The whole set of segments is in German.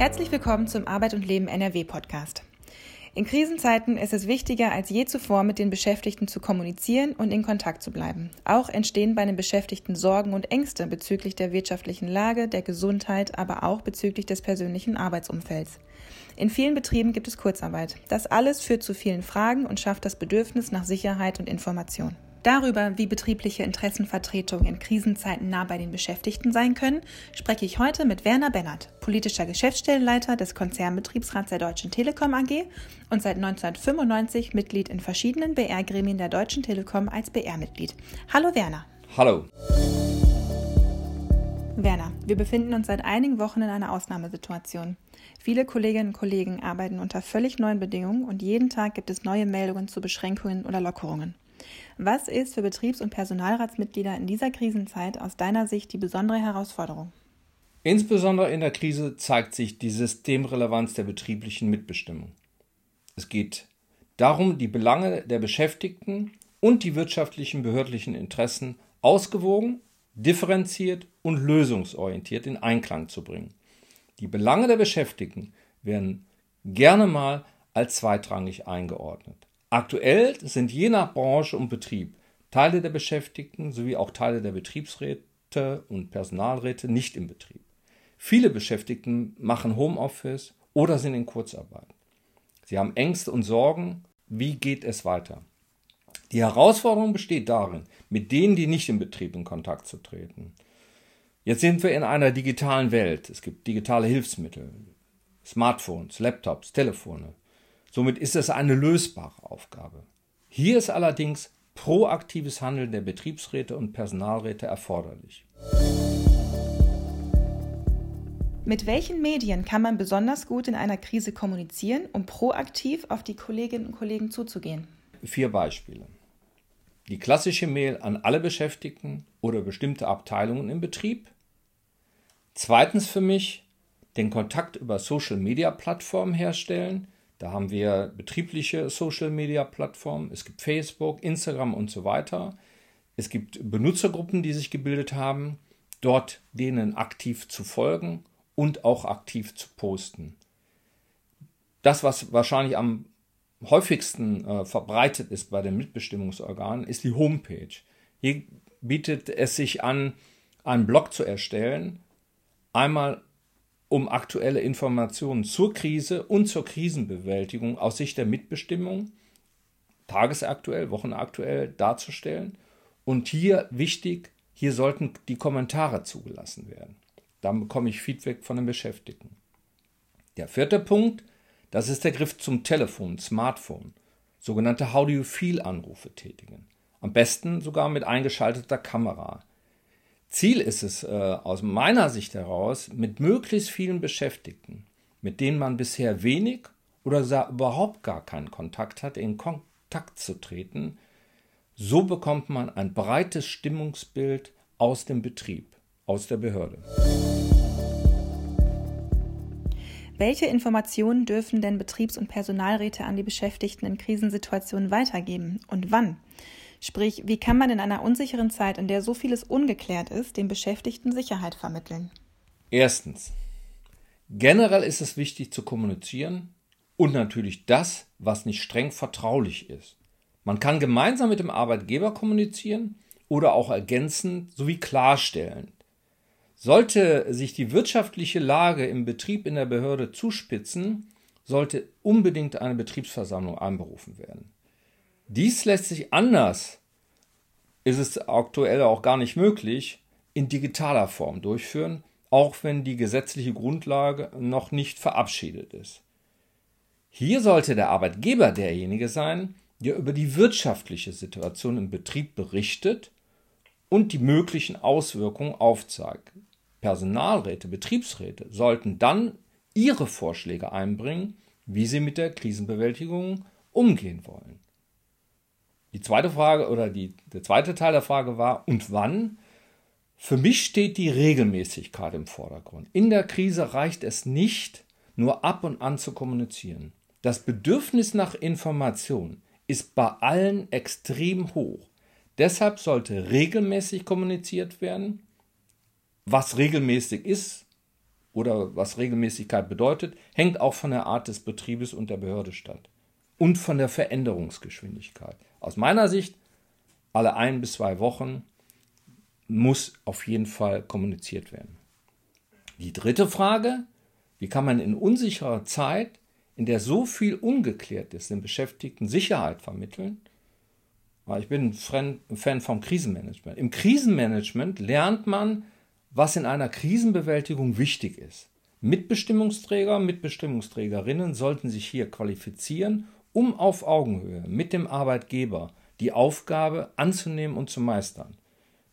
Herzlich willkommen zum Arbeit und Leben NRW Podcast. In Krisenzeiten ist es wichtiger als je zuvor, mit den Beschäftigten zu kommunizieren und in Kontakt zu bleiben. Auch entstehen bei den Beschäftigten Sorgen und Ängste bezüglich der wirtschaftlichen Lage, der Gesundheit, aber auch bezüglich des persönlichen Arbeitsumfelds. In vielen Betrieben gibt es Kurzarbeit. Das alles führt zu vielen Fragen und schafft das Bedürfnis nach Sicherheit und Information. Darüber, wie betriebliche Interessenvertretungen in Krisenzeiten nah bei den Beschäftigten sein können, spreche ich heute mit Werner Bennert, politischer Geschäftsstellenleiter des Konzernbetriebsrats der Deutschen Telekom AG und seit 1995 Mitglied in verschiedenen BR-Gremien der Deutschen Telekom als BR-Mitglied. Hallo Werner. Hallo. Werner, wir befinden uns seit einigen Wochen in einer Ausnahmesituation. Viele Kolleginnen und Kollegen arbeiten unter völlig neuen Bedingungen und jeden Tag gibt es neue Meldungen zu Beschränkungen oder Lockerungen. Was ist für Betriebs- und Personalratsmitglieder in dieser Krisenzeit aus deiner Sicht die besondere Herausforderung? Insbesondere in der Krise zeigt sich die Systemrelevanz der betrieblichen Mitbestimmung. Es geht darum, die Belange der Beschäftigten und die wirtschaftlichen behördlichen Interessen ausgewogen, differenziert und lösungsorientiert in Einklang zu bringen. Die Belange der Beschäftigten werden gerne mal als zweitrangig eingeordnet. Aktuell sind je nach Branche und Betrieb Teile der Beschäftigten sowie auch Teile der Betriebsräte und Personalräte nicht im Betrieb. Viele Beschäftigten machen Homeoffice oder sind in Kurzarbeit. Sie haben Ängste und Sorgen, wie geht es weiter? Die Herausforderung besteht darin, mit denen, die nicht im Betrieb in Kontakt zu treten. Jetzt sind wir in einer digitalen Welt. Es gibt digitale Hilfsmittel, Smartphones, Laptops, Telefone. Somit ist es eine lösbare Aufgabe. Hier ist allerdings proaktives Handeln der Betriebsräte und Personalräte erforderlich. Mit welchen Medien kann man besonders gut in einer Krise kommunizieren, um proaktiv auf die Kolleginnen und Kollegen zuzugehen? Vier Beispiele. Die klassische Mail an alle Beschäftigten oder bestimmte Abteilungen im Betrieb. Zweitens für mich den Kontakt über Social-Media-Plattformen herstellen, da haben wir betriebliche Social-Media-Plattformen. Es gibt Facebook, Instagram und so weiter. Es gibt Benutzergruppen, die sich gebildet haben, dort denen aktiv zu folgen und auch aktiv zu posten. Das, was wahrscheinlich am häufigsten äh, verbreitet ist bei den Mitbestimmungsorganen, ist die Homepage. Hier bietet es sich an, einen Blog zu erstellen, einmal um aktuelle Informationen zur Krise und zur Krisenbewältigung aus Sicht der Mitbestimmung tagesaktuell, wochenaktuell darzustellen. Und hier wichtig, hier sollten die Kommentare zugelassen werden. Dann bekomme ich Feedback von den Beschäftigten. Der vierte Punkt, das ist der Griff zum Telefon, Smartphone, sogenannte How do you feel Anrufe tätigen. Am besten sogar mit eingeschalteter Kamera. Ziel ist es äh, aus meiner Sicht heraus, mit möglichst vielen Beschäftigten, mit denen man bisher wenig oder überhaupt gar keinen Kontakt hat, in Kontakt zu treten. So bekommt man ein breites Stimmungsbild aus dem Betrieb, aus der Behörde. Welche Informationen dürfen denn Betriebs- und Personalräte an die Beschäftigten in Krisensituationen weitergeben und wann? Sprich, wie kann man in einer unsicheren Zeit, in der so vieles ungeklärt ist, den Beschäftigten Sicherheit vermitteln? Erstens. Generell ist es wichtig zu kommunizieren und natürlich das, was nicht streng vertraulich ist. Man kann gemeinsam mit dem Arbeitgeber kommunizieren oder auch ergänzend sowie klarstellen. Sollte sich die wirtschaftliche Lage im Betrieb in der Behörde zuspitzen, sollte unbedingt eine Betriebsversammlung einberufen werden. Dies lässt sich anders, ist es aktuell auch gar nicht möglich, in digitaler Form durchführen, auch wenn die gesetzliche Grundlage noch nicht verabschiedet ist. Hier sollte der Arbeitgeber derjenige sein, der über die wirtschaftliche Situation im Betrieb berichtet und die möglichen Auswirkungen aufzeigt. Personalräte, Betriebsräte sollten dann ihre Vorschläge einbringen, wie sie mit der Krisenbewältigung umgehen wollen. Die zweite Frage oder die, der zweite Teil der Frage war, und wann? Für mich steht die Regelmäßigkeit im Vordergrund. In der Krise reicht es nicht, nur ab und an zu kommunizieren. Das Bedürfnis nach Information ist bei allen extrem hoch. Deshalb sollte regelmäßig kommuniziert werden. Was regelmäßig ist, oder was Regelmäßigkeit bedeutet, hängt auch von der Art des Betriebes und der Behörde statt. Und von der Veränderungsgeschwindigkeit. Aus meiner Sicht, alle ein bis zwei Wochen muss auf jeden Fall kommuniziert werden. Die dritte Frage, wie kann man in unsicherer Zeit, in der so viel ungeklärt ist, den Beschäftigten Sicherheit vermitteln? Ich bin ein Fan vom Krisenmanagement. Im Krisenmanagement lernt man, was in einer Krisenbewältigung wichtig ist. Mitbestimmungsträger, Mitbestimmungsträgerinnen sollten sich hier qualifizieren, um auf Augenhöhe mit dem Arbeitgeber die Aufgabe anzunehmen und zu meistern.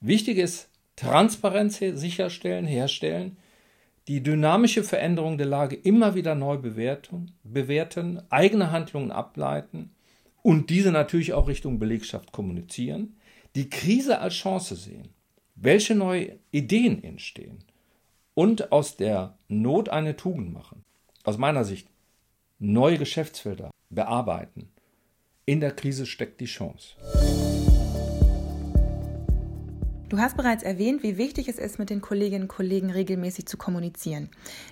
Wichtig ist Transparenz sicherstellen, herstellen, die dynamische Veränderung der Lage immer wieder neu bewerten, bewerten, eigene Handlungen ableiten und diese natürlich auch Richtung Belegschaft kommunizieren, die Krise als Chance sehen welche neue Ideen entstehen und aus der Not eine Tugend machen. Aus meiner Sicht neue Geschäftsfelder bearbeiten. In der Krise steckt die Chance. Du hast bereits erwähnt, wie wichtig es ist, mit den Kolleginnen und Kollegen regelmäßig zu kommunizieren.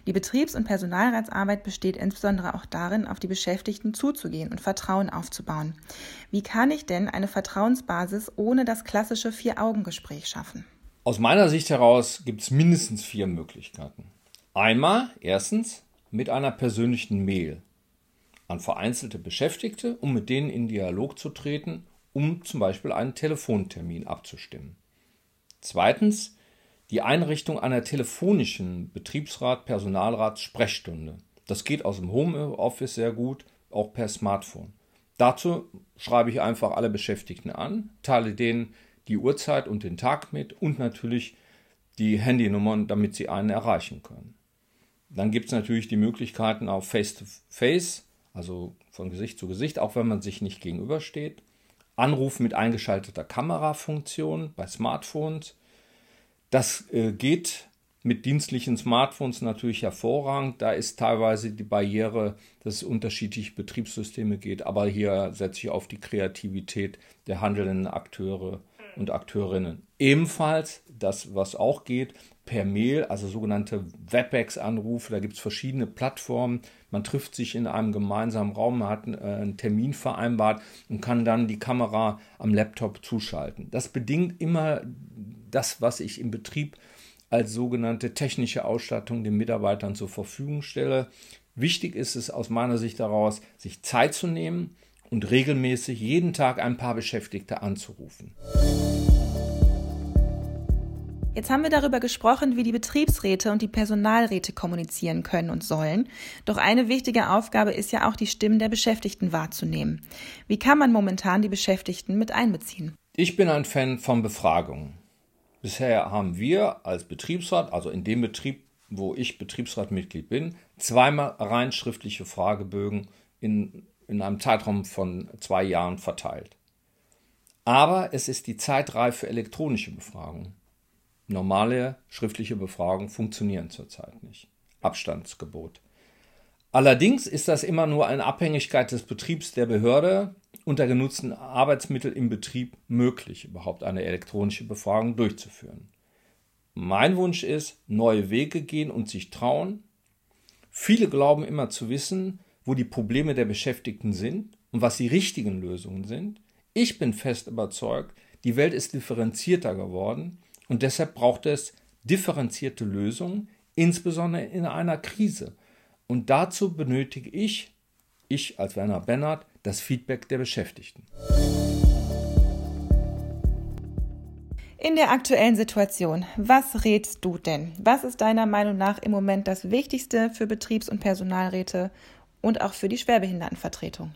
Die Betriebs- und Personalratsarbeit besteht insbesondere auch darin, auf die Beschäftigten zuzugehen und Vertrauen aufzubauen. Wie kann ich denn eine Vertrauensbasis ohne das klassische Vier-Augen-Gespräch schaffen? Aus meiner Sicht heraus gibt es mindestens vier Möglichkeiten. Einmal, erstens, mit einer persönlichen Mail an vereinzelte Beschäftigte, um mit denen in Dialog zu treten, um zum Beispiel einen Telefontermin abzustimmen. Zweitens, die Einrichtung einer telefonischen Betriebsrat-Personalrats-Sprechstunde. Das geht aus dem Homeoffice sehr gut, auch per Smartphone. Dazu schreibe ich einfach alle Beschäftigten an, teile denen die Uhrzeit und den Tag mit und natürlich die Handynummern, damit Sie einen erreichen können. Dann gibt es natürlich die Möglichkeiten auf Face-to-Face, also von Gesicht zu Gesicht, auch wenn man sich nicht gegenübersteht. Anruf mit eingeschalteter Kamerafunktion bei Smartphones. Das äh, geht mit dienstlichen Smartphones natürlich hervorragend. Da ist teilweise die Barriere, dass es unterschiedliche Betriebssysteme geht, aber hier setze ich auf die Kreativität der handelnden Akteure und Akteurinnen. Ebenfalls das, was auch geht, per Mail, also sogenannte WebEx-Anrufe. Da gibt es verschiedene Plattformen. Man trifft sich in einem gemeinsamen Raum, man hat äh, einen Termin vereinbart und kann dann die Kamera am Laptop zuschalten. Das bedingt immer das, was ich im Betrieb als sogenannte technische Ausstattung den Mitarbeitern zur Verfügung stelle. Wichtig ist es aus meiner Sicht daraus, sich Zeit zu nehmen, und regelmäßig jeden Tag ein paar Beschäftigte anzurufen. Jetzt haben wir darüber gesprochen, wie die Betriebsräte und die Personalräte kommunizieren können und sollen. Doch eine wichtige Aufgabe ist ja auch, die Stimmen der Beschäftigten wahrzunehmen. Wie kann man momentan die Beschäftigten mit einbeziehen? Ich bin ein Fan von Befragungen. Bisher haben wir als Betriebsrat, also in dem Betrieb, wo ich Betriebsratmitglied bin, zweimal rein schriftliche Fragebögen in in einem Zeitraum von zwei Jahren verteilt. Aber es ist die Zeit reif für elektronische Befragungen. Normale schriftliche Befragungen funktionieren zurzeit nicht. Abstandsgebot. Allerdings ist das immer nur eine Abhängigkeit des Betriebs der Behörde und der genutzten Arbeitsmittel im Betrieb möglich, überhaupt eine elektronische Befragung durchzuführen. Mein Wunsch ist, neue Wege gehen und sich trauen. Viele glauben immer zu wissen, wo die Probleme der Beschäftigten sind und was die richtigen Lösungen sind. Ich bin fest überzeugt, die Welt ist differenzierter geworden und deshalb braucht es differenzierte Lösungen, insbesondere in einer Krise. Und dazu benötige ich, ich als Werner Bennert, das Feedback der Beschäftigten. In der aktuellen Situation, was rätst du denn? Was ist deiner Meinung nach im Moment das Wichtigste für Betriebs- und Personalräte und auch für die Schwerbehindertenvertretung.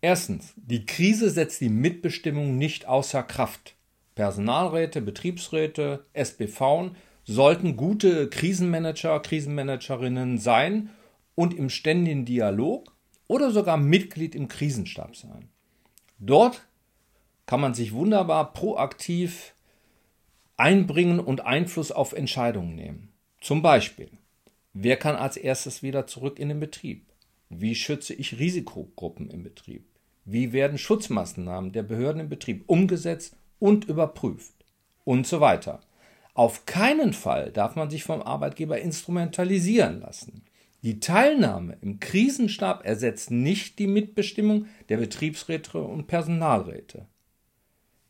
Erstens, die Krise setzt die Mitbestimmung nicht außer Kraft. Personalräte, Betriebsräte, SBV sollten gute Krisenmanager, Krisenmanagerinnen sein und im ständigen Dialog oder sogar Mitglied im Krisenstab sein. Dort kann man sich wunderbar proaktiv einbringen und Einfluss auf Entscheidungen nehmen. Zum Beispiel Wer kann als erstes wieder zurück in den Betrieb? Wie schütze ich Risikogruppen im Betrieb? Wie werden Schutzmaßnahmen der Behörden im Betrieb umgesetzt und überprüft? Und so weiter. Auf keinen Fall darf man sich vom Arbeitgeber instrumentalisieren lassen. Die Teilnahme im Krisenstab ersetzt nicht die Mitbestimmung der Betriebsräte und Personalräte.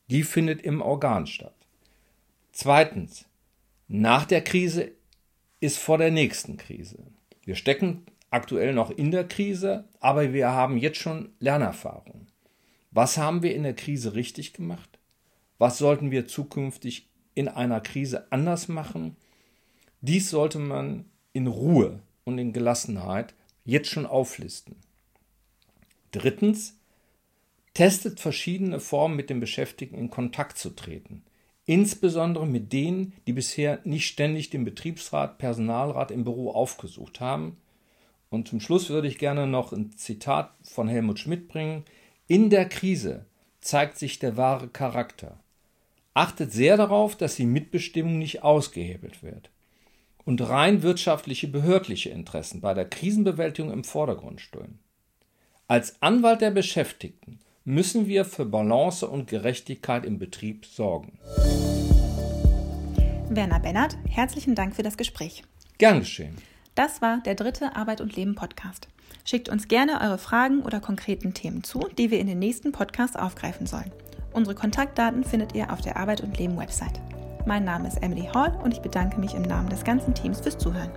Die findet im Organ statt. Zweitens, nach der Krise ist vor der nächsten Krise. Wir stecken aktuell noch in der Krise, aber wir haben jetzt schon Lernerfahrung. Was haben wir in der Krise richtig gemacht? Was sollten wir zukünftig in einer Krise anders machen? Dies sollte man in Ruhe und in Gelassenheit jetzt schon auflisten. Drittens, testet verschiedene Formen mit den Beschäftigten in Kontakt zu treten, insbesondere mit denen, die bisher nicht ständig den Betriebsrat, Personalrat im Büro aufgesucht haben. Und zum Schluss würde ich gerne noch ein Zitat von Helmut Schmidt bringen. In der Krise zeigt sich der wahre Charakter. Achtet sehr darauf, dass die Mitbestimmung nicht ausgehebelt wird und rein wirtschaftliche behördliche Interessen bei der Krisenbewältigung im Vordergrund stehen. Als Anwalt der Beschäftigten müssen wir für Balance und Gerechtigkeit im Betrieb sorgen. Werner Bennert, herzlichen Dank für das Gespräch. Gern geschehen. Das war der dritte Arbeit und Leben Podcast. Schickt uns gerne eure Fragen oder konkreten Themen zu, die wir in den nächsten Podcasts aufgreifen sollen. Unsere Kontaktdaten findet ihr auf der Arbeit und Leben Website. Mein Name ist Emily Hall und ich bedanke mich im Namen des ganzen Teams fürs Zuhören.